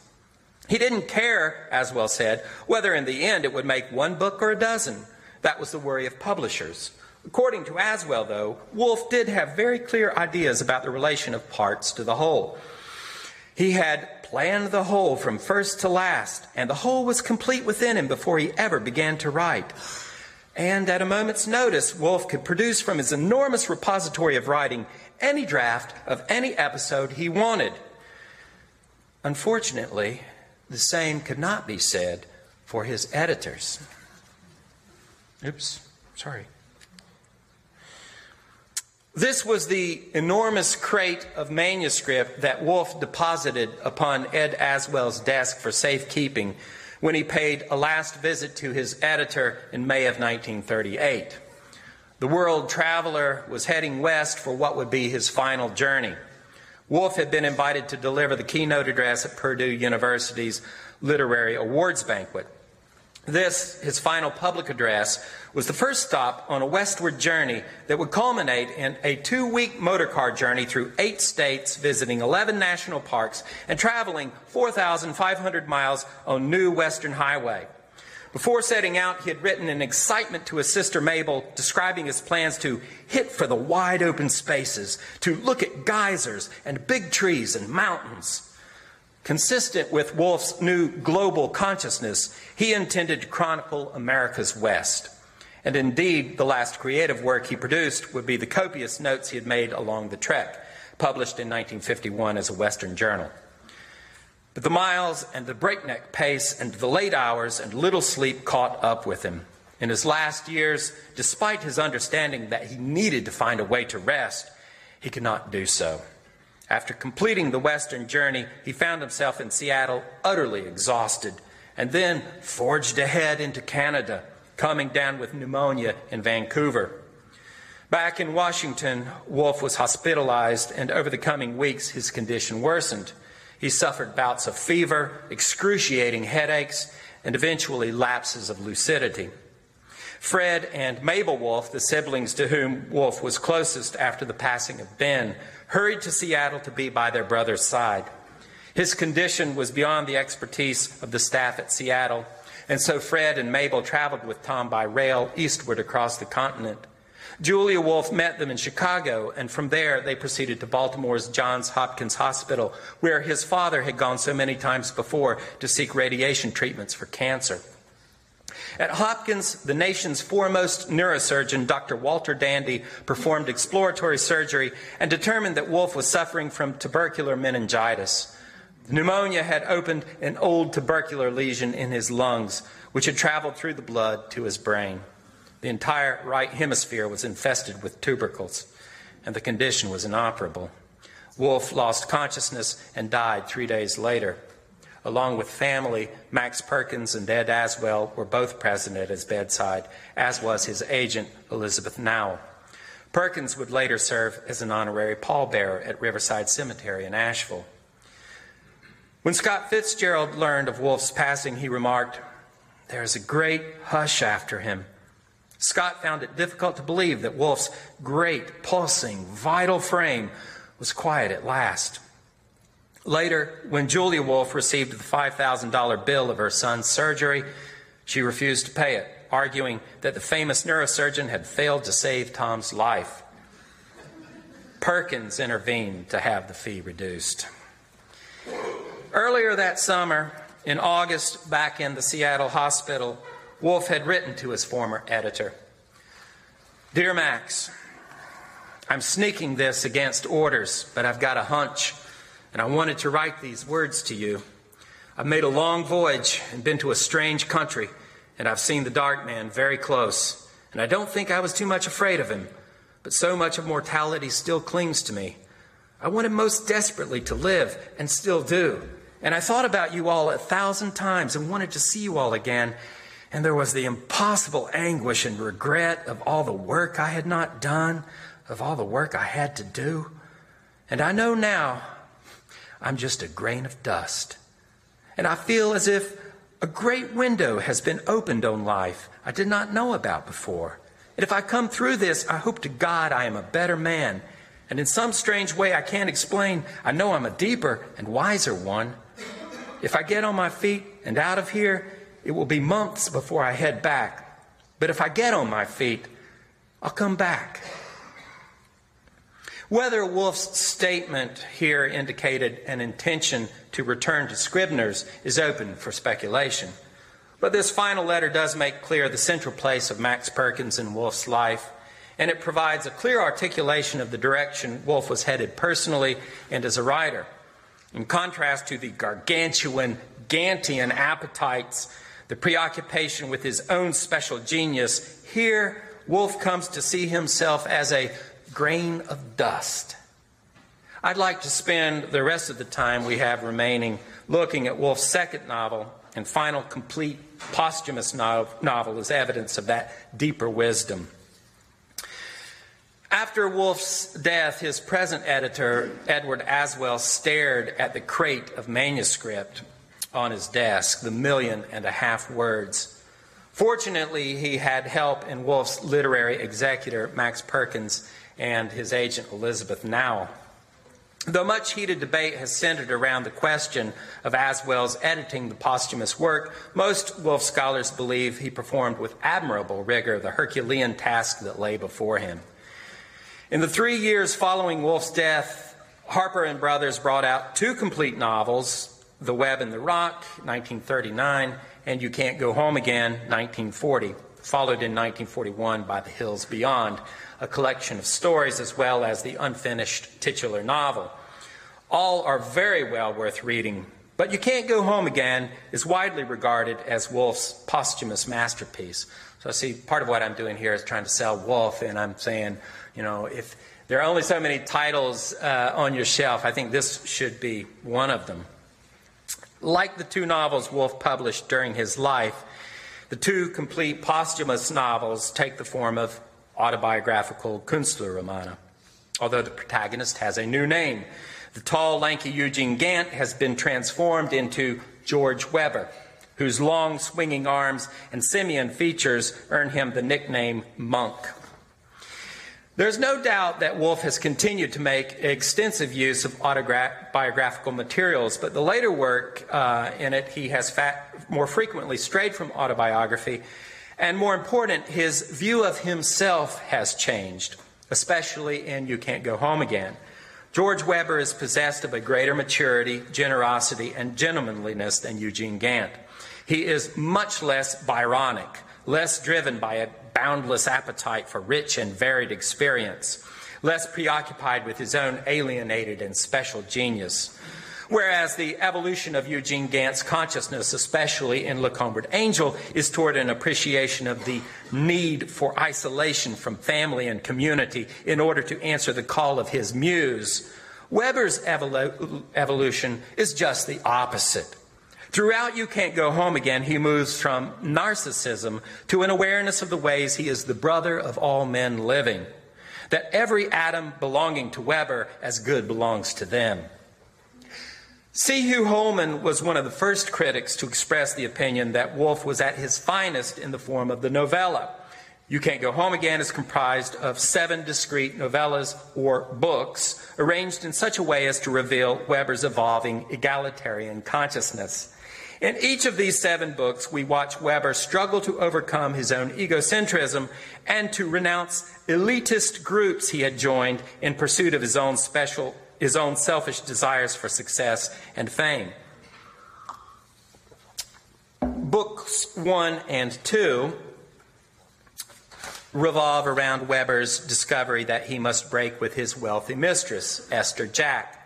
He didn't care, Aswell said, whether in the end it would make one book or a dozen. That was the worry of publishers. According to Aswell, though, Wolfe did have very clear ideas about the relation of parts to the whole. He had planned the whole from first to last, and the whole was complete within him before he ever began to write. And at a moment's notice, Wolfe could produce from his enormous repository of writing any draft of any episode he wanted. Unfortunately, the same could not be said for his editors. Oops, sorry. This was the enormous crate of manuscript that Wolfe deposited upon Ed Aswell's desk for safekeeping when he paid a last visit to his editor in May of 1938. The world traveler was heading west for what would be his final journey. Wolfe had been invited to deliver the keynote address at Purdue University's Literary Awards Banquet. This, his final public address, was the first stop on a westward journey that would culminate in a two week motorcar journey through eight states, visiting 11 national parks, and traveling 4,500 miles on New Western Highway. Before setting out, he had written in excitement to his sister Mabel, describing his plans to hit for the wide open spaces, to look at geysers and big trees and mountains. Consistent with Wolfe's new global consciousness, he intended to chronicle America's West. And indeed, the last creative work he produced would be the copious notes he had made along the trek, published in 1951 as a Western journal. But the miles and the breakneck pace and the late hours and little sleep caught up with him. In his last years, despite his understanding that he needed to find a way to rest, he could not do so. After completing the western journey, he found himself in Seattle utterly exhausted and then forged ahead into Canada, coming down with pneumonia in Vancouver. Back in Washington, Wolfe was hospitalized, and over the coming weeks, his condition worsened. He suffered bouts of fever, excruciating headaches, and eventually lapses of lucidity. Fred and Mabel Wolfe, the siblings to whom Wolfe was closest after the passing of Ben, hurried to Seattle to be by their brother's side. His condition was beyond the expertise of the staff at Seattle, and so Fred and Mabel traveled with Tom by rail eastward across the continent. Julia Wolfe met them in Chicago, and from there they proceeded to Baltimore's Johns Hopkins Hospital, where his father had gone so many times before to seek radiation treatments for cancer. At Hopkins, the nation's foremost neurosurgeon, Dr. Walter Dandy, performed exploratory surgery and determined that Wolfe was suffering from tubercular meningitis. Pneumonia had opened an old tubercular lesion in his lungs, which had traveled through the blood to his brain. The entire right hemisphere was infested with tubercles, and the condition was inoperable. Wolfe lost consciousness and died three days later. Along with family, Max Perkins and Ed Aswell were both present at his bedside, as was his agent, Elizabeth Nowell. Perkins would later serve as an honorary pallbearer at Riverside Cemetery in Asheville. When Scott Fitzgerald learned of Wolfe's passing, he remarked, There is a great hush after him. Scott found it difficult to believe that Wolfe's great, pulsing, vital frame was quiet at last. Later, when Julia Wolfe received the $5,000 bill of her son's surgery, she refused to pay it, arguing that the famous neurosurgeon had failed to save Tom's life. Perkins intervened to have the fee reduced. Earlier that summer, in August, back in the Seattle hospital, Wolfe had written to his former editor Dear Max, I'm sneaking this against orders, but I've got a hunch and I wanted to write these words to you. I've made a long voyage and been to a strange country, and I've seen the Dark Man very close. And I don't think I was too much afraid of him, but so much of mortality still clings to me. I wanted most desperately to live, and still do. And I thought about you all a thousand times and wanted to see you all again. And there was the impossible anguish and regret of all the work I had not done, of all the work I had to do. And I know now I'm just a grain of dust. And I feel as if a great window has been opened on life I did not know about before. And if I come through this, I hope to God I am a better man. And in some strange way I can't explain, I know I'm a deeper and wiser one. If I get on my feet and out of here, it will be months before I head back. But if I get on my feet, I'll come back. Whether Wolfe's statement here indicated an intention to return to Scribner's is open for speculation. But this final letter does make clear the central place of Max Perkins in Wolfe's life, and it provides a clear articulation of the direction Wolfe was headed personally and as a writer. In contrast to the gargantuan, Gantian appetites, the preoccupation with his own special genius, here Wolfe comes to see himself as a grain of dust. I'd like to spend the rest of the time we have remaining looking at Wolfe's second novel and final complete posthumous novel as evidence of that deeper wisdom. After Wolfe's death, his present editor, Edward Aswell, stared at the crate of manuscript on his desk, the million and a half words. Fortunately, he had help in Wolfe's literary executor, Max Perkins, and his agent, Elizabeth Nowell. Though much heated debate has centered around the question of Aswell's editing the posthumous work, most Wolfe scholars believe he performed with admirable rigor the Herculean task that lay before him. In the three years following Wolfe's death, Harper and Brothers brought out two complete novels The Web and the Rock, 1939, and You Can't Go Home Again, 1940, followed in 1941 by The Hills Beyond, a collection of stories as well as the unfinished titular novel. All are very well worth reading, but You Can't Go Home Again is widely regarded as Wolfe's posthumous masterpiece. So, see, part of what I'm doing here is trying to sell Wolfe, and I'm saying, you know, if there are only so many titles uh, on your shelf, I think this should be one of them. Like the two novels Wolfe published during his life, the two complete posthumous novels take the form of autobiographical Künstlerromane, although the protagonist has a new name. The tall, lanky Eugene Gant has been transformed into George Webber, whose long, swinging arms and simian features earn him the nickname Monk. There's no doubt that Wolfe has continued to make extensive use of autobiographical materials, but the later work uh, in it, he has fat, more frequently strayed from autobiography. And more important, his view of himself has changed, especially in You Can't Go Home Again. George Webber is possessed of a greater maturity, generosity, and gentlemanliness than Eugene Gant. He is much less Byronic, less driven by a boundless appetite for rich and varied experience, less preoccupied with his own alienated and special genius. Whereas the evolution of Eugene Gant's consciousness, especially in Homeward Angel, is toward an appreciation of the need for isolation from family and community in order to answer the call of his muse. Webber's evolu- evolution is just the opposite. Throughout You Can't Go Home Again, he moves from narcissism to an awareness of the ways he is the brother of all men living, that every atom belonging to Webber as good belongs to them. C. Hugh Holman was one of the first critics to express the opinion that Wolfe was at his finest in the form of the novella. You Can't Go Home Again is comprised of seven discrete novellas or books arranged in such a way as to reveal Webber's evolving egalitarian consciousness. In each of these seven books, we watch Webber struggle to overcome his own egocentrism and to renounce elitist groups he had joined in pursuit of his own special, his own selfish desires for success and fame. Books one and two revolve around Webber's discovery that he must break with his wealthy mistress, Esther Jack.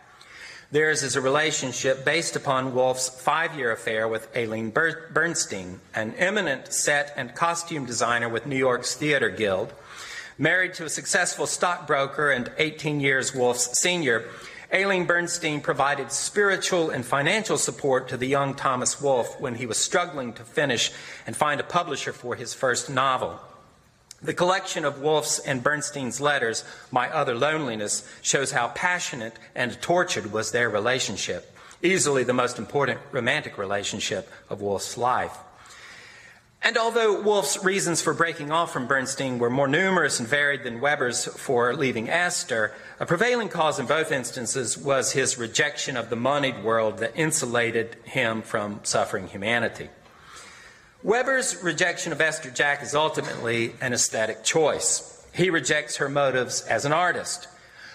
Theirs is a relationship based upon Wolfe's five year affair with Aline Bernstein, an eminent set and costume designer with New York's Theater Guild. Married to a successful stockbroker and 18 years Wolfe's senior, Aline Bernstein provided spiritual and financial support to the young Thomas Wolfe when he was struggling to finish and find a publisher for his first novel. The collection of Wolfe's and Bernstein's letters, My Other Loneliness, shows how passionate and tortured was their relationship, easily the most important romantic relationship of Wolfe's life. And although Wolfe's reasons for breaking off from Bernstein were more numerous and varied than Webber's for leaving Esther, a prevailing cause in both instances was his rejection of the moneyed world that insulated him from suffering humanity. Webber's rejection of Esther Jack is ultimately an aesthetic choice. He rejects her motives as an artist.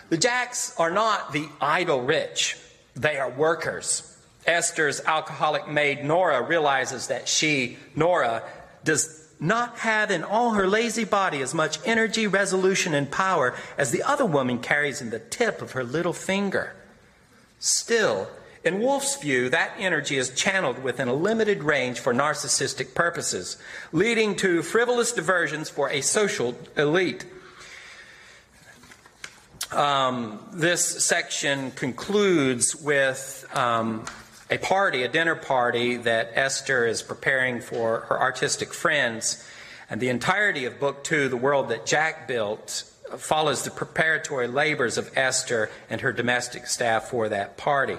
The Jacks are not the idle rich, they are workers. Esther's alcoholic maid Nora realizes that she, Nora, does not have in all her lazy body as much energy, resolution, and power as the other woman carries in the tip of her little finger. Still, in Wolfe's view, that energy is channeled within a limited range for narcissistic purposes, leading to frivolous diversions for a social elite. um, this section concludes with um, a party, a dinner party that Esther is preparing for her artistic friends. And the entirety of Book Two, The World That Jack Built, follows the preparatory labors of Esther and her domestic staff for that party.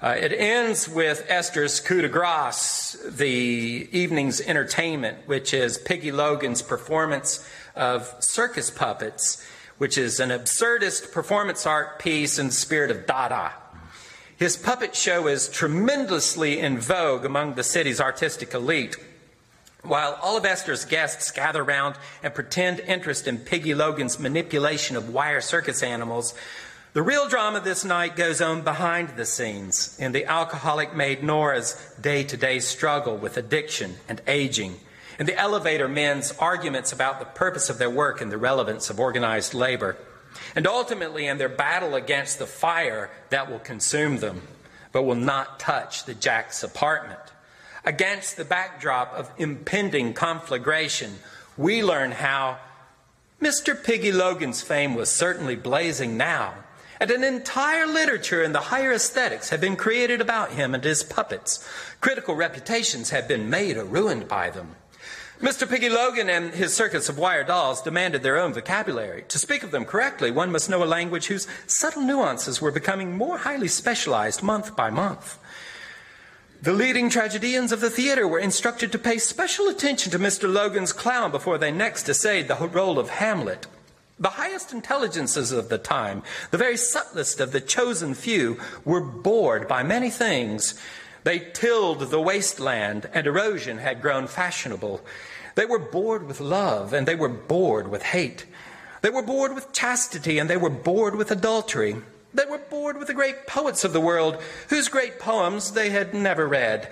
Uh, it ends with Esther's coup de grace, the evening's entertainment, which is Piggy Logan's performance of circus puppets, which is an absurdist performance art piece in the spirit of Dada. His puppet show is tremendously in vogue among the city's artistic elite. While all of Esther's guests gather around and pretend interest in Piggy Logan's manipulation of wire circus animals, the real drama this night goes on behind the scenes in the alcoholic maid Nora's day to day struggle with addiction and aging, in the elevator men's arguments about the purpose of their work and the relevance of organized labor, and ultimately in their battle against the fire that will consume them but will not touch the Jack's apartment. Against the backdrop of impending conflagration, we learn how Mr. Piggy Logan's fame was certainly blazing now and an entire literature in the higher aesthetics have been created about him and his puppets. Critical reputations have been made or ruined by them. Mr. Piggy Logan and his circus of wire dolls demanded their own vocabulary. To speak of them correctly, one must know a language whose subtle nuances were becoming more highly specialized month by month. The leading tragedians of the theater were instructed to pay special attention to Mr. Logan's clown before they next essayed the role of Hamlet. The highest intelligences of the time, the very subtlest of the chosen few, were bored by many things. They tilled the wasteland, and erosion had grown fashionable. They were bored with love, and they were bored with hate. They were bored with chastity, and they were bored with adultery. They were bored with the great poets of the world, whose great poems they had never read.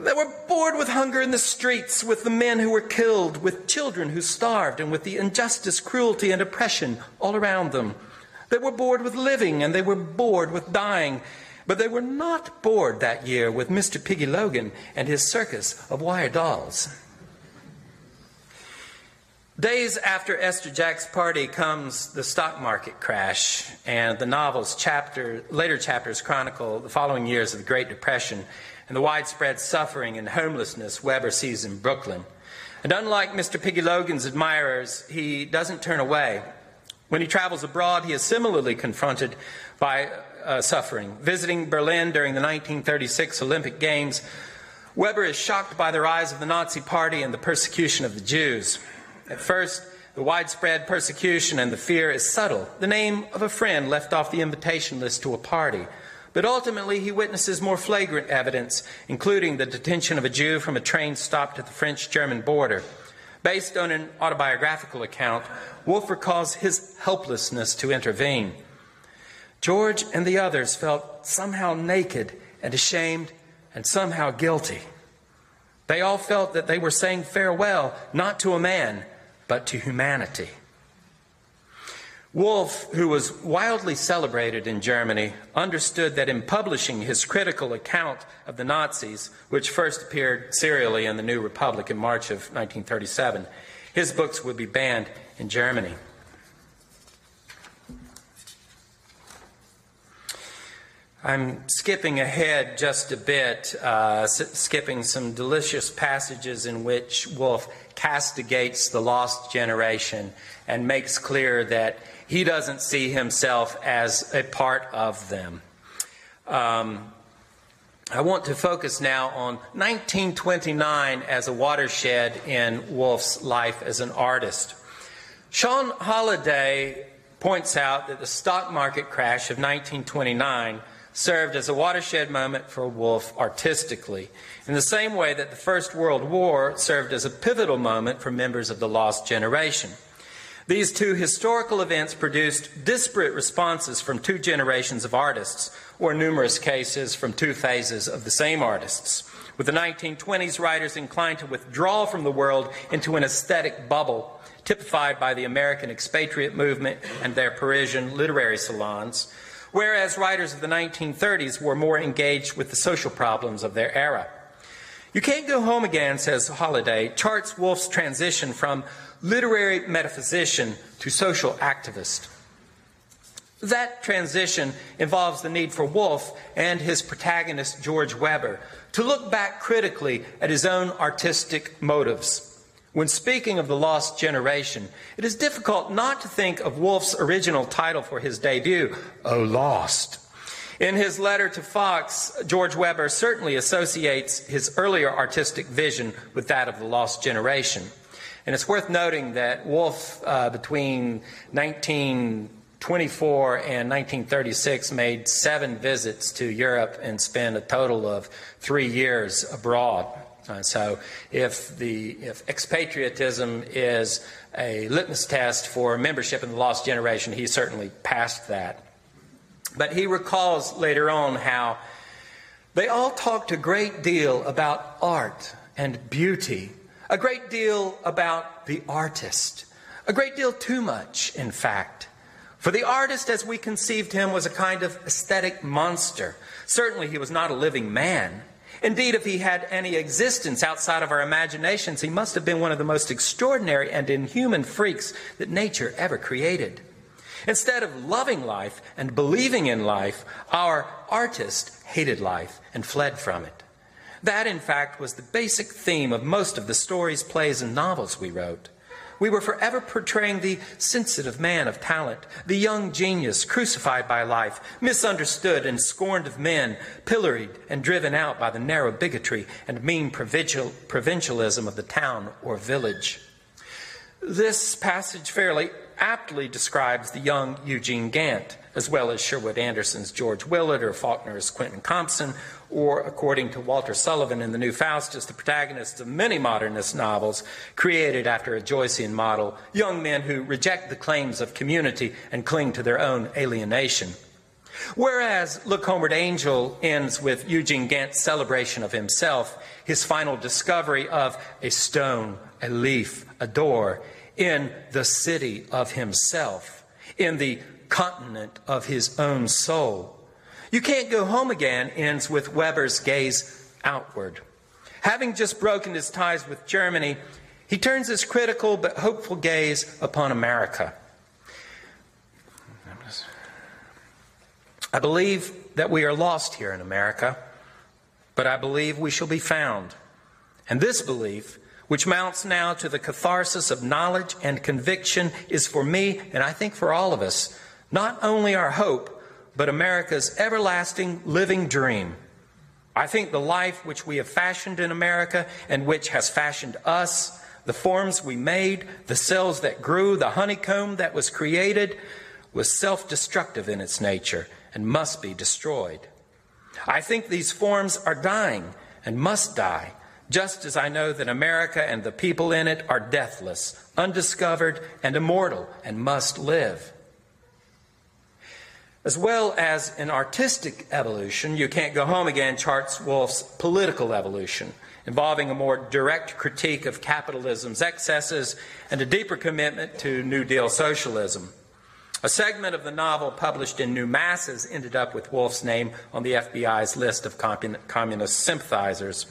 They were bored with hunger in the streets, with the men who were killed, with children who starved, and with the injustice, cruelty, and oppression all around them. They were bored with living, and they were bored with dying. But they were not bored that year with Mr. Piggy Logan and his circus of wire dolls. Days after Esther Jack's party comes the stock market crash, and the novel's chapter, later chapters chronicle the following years of the Great Depression and the widespread suffering and homelessness Webber sees in Brooklyn. And unlike Mr. Piggy Logan's admirers, he doesn't turn away. When he travels abroad, he is similarly confronted by uh, suffering. Visiting Berlin during the 1936 Olympic Games, Webber is shocked by the rise of the Nazi Party and the persecution of the Jews. At first, the widespread persecution and the fear is subtle. The name of a friend left off the invitation list to a party. But ultimately, he witnesses more flagrant evidence, including the detention of a Jew from a train stopped at the French German border. Based on an autobiographical account, Wolfe recalls his helplessness to intervene. George and the others felt somehow naked and ashamed and somehow guilty. They all felt that they were saying farewell not to a man, but to humanity. Wolfe, who was wildly celebrated in Germany, understood that in publishing his critical account of the Nazis, which first appeared serially in the New Republic in March of 1937, his books would be banned in Germany. I'm skipping ahead just a bit, uh, skipping some delicious passages in which Wolfe castigates the lost generation and makes clear that he doesn't see himself as a part of them. Um, I want to focus now on 1929 as a watershed in Wolfe's life as an artist. Shawn Holliday points out that the stock market crash of 1929 served as a watershed moment for Wolfe artistically, in the same way that the First World War served as a pivotal moment for members of the lost generation. These two historical events produced disparate responses from two generations of artists, or numerous cases from two phases of the same artists. With the 1920s writers inclined to withdraw from the world into an aesthetic bubble, typified by the American expatriate movement and their Parisian literary salons, whereas writers of the 1930s were more engaged with the social problems of their era. You Can't Go Home Again, says Holliday, charts Wolfe's transition from literary metaphysician to social activist. That transition involves the need for Wolfe and his protagonist, George Webber, to look back critically at his own artistic motives. When speaking of the lost generation, it is difficult not to think of Wolfe's original title for his debut, Oh Lost. In his letter to Fox, George Webber certainly associates his earlier artistic vision with that of the lost generation. And it's worth noting that Wolfe, uh, between 1924 and 1936, made seven visits to Europe and spent a total of three years abroad. Uh, so, if the if expatriatism is a litmus test for membership in the lost generation, he certainly passed that. But he recalls later on how they all talked a great deal about art and beauty, a great deal about the artist, a great deal too much, in fact. For the artist, as we conceived him, was a kind of aesthetic monster. Certainly, he was not a living man. Indeed, if he had any existence outside of our imaginations, he must have been one of the most extraordinary and inhuman freaks that nature ever created. Instead of loving life and believing in life, our artist hated life and fled from it. That, in fact, was the basic theme of most of the stories, plays, and novels we wrote. We were forever portraying the sensitive man of talent, the young genius crucified by life, misunderstood and scorned of men, pilloried and driven out by the narrow bigotry and mean provincial, provincialism of the town or village. This passage fairly aptly describes the young Eugene Gant, as well as Sherwood Anderson's George Willard or Faulkner's Quentin Compson, or, according to Walter Sullivan in The New Faustus, the protagonists of many modernist novels created after a Joycean model, young men who reject the claims of community and cling to their own alienation. Whereas Look Homeward Angel ends with Eugene Gant's celebration of himself, his final discovery of a stone, a leaf, a door, in the city of himself, in the continent of his own soul. You can't go home again ends with Webber's gaze outward. Having just broken his ties with Germany, he turns his critical but hopeful gaze upon America. I believe that we are lost here in America, but I believe we shall be found. And this belief which mounts now to the catharsis of knowledge and conviction, is for me, and I think for all of us, not only our hope, but America's everlasting living dream. I think the life which we have fashioned in America and which has fashioned us, the forms we made, the cells that grew, the honeycomb that was created, was self destructive in its nature and must be destroyed. I think these forms are dying and must die just as I know that America and the people in it are deathless, undiscovered, and immortal, and must live. As well as an artistic evolution, You Can't Go Home Again charts Wolfe's political evolution, involving a more direct critique of capitalism's excesses and a deeper commitment to New Deal socialism. A segment of the novel published in New Masses ended up with Wolfe's name on the FBI's list of communist sympathizers.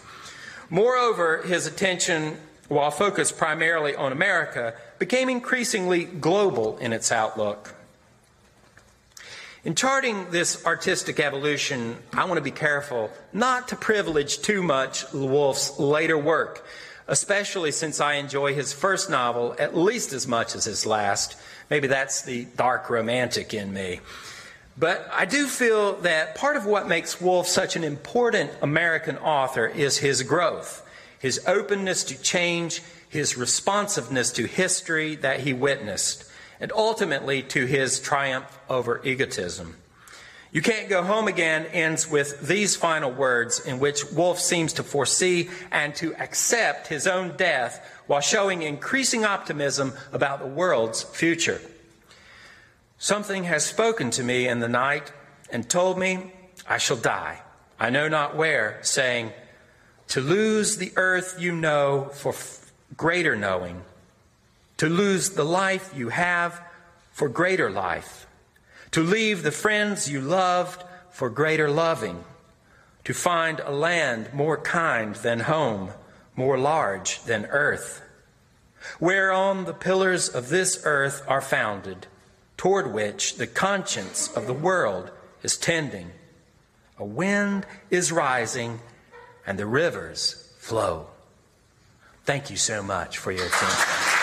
Moreover, his attention, while focused primarily on America, became increasingly global in its outlook. In charting this artistic evolution, I want to be careful not to privilege too much Wolfe's later work, especially since I enjoy his first novel at least as much as his last. Maybe that's the dark romantic in me. But I do feel that part of what makes Wolfe such an important American author is his growth, his openness to change, his responsiveness to history that he witnessed, and ultimately to his triumph over egotism. You Can't Go Home Again ends with these final words in which Wolfe seems to foresee and to accept his own death while showing increasing optimism about the world's future. Something has spoken to me in the night and told me I shall die, I know not where, saying, To lose the earth you know for f- greater knowing, to lose the life you have for greater life, to leave the friends you loved for greater loving, to find a land more kind than home, more large than earth, whereon the pillars of this earth are founded toward which the conscience of the world is tending. A wind is rising and the rivers flow. Thank you so much for your attention.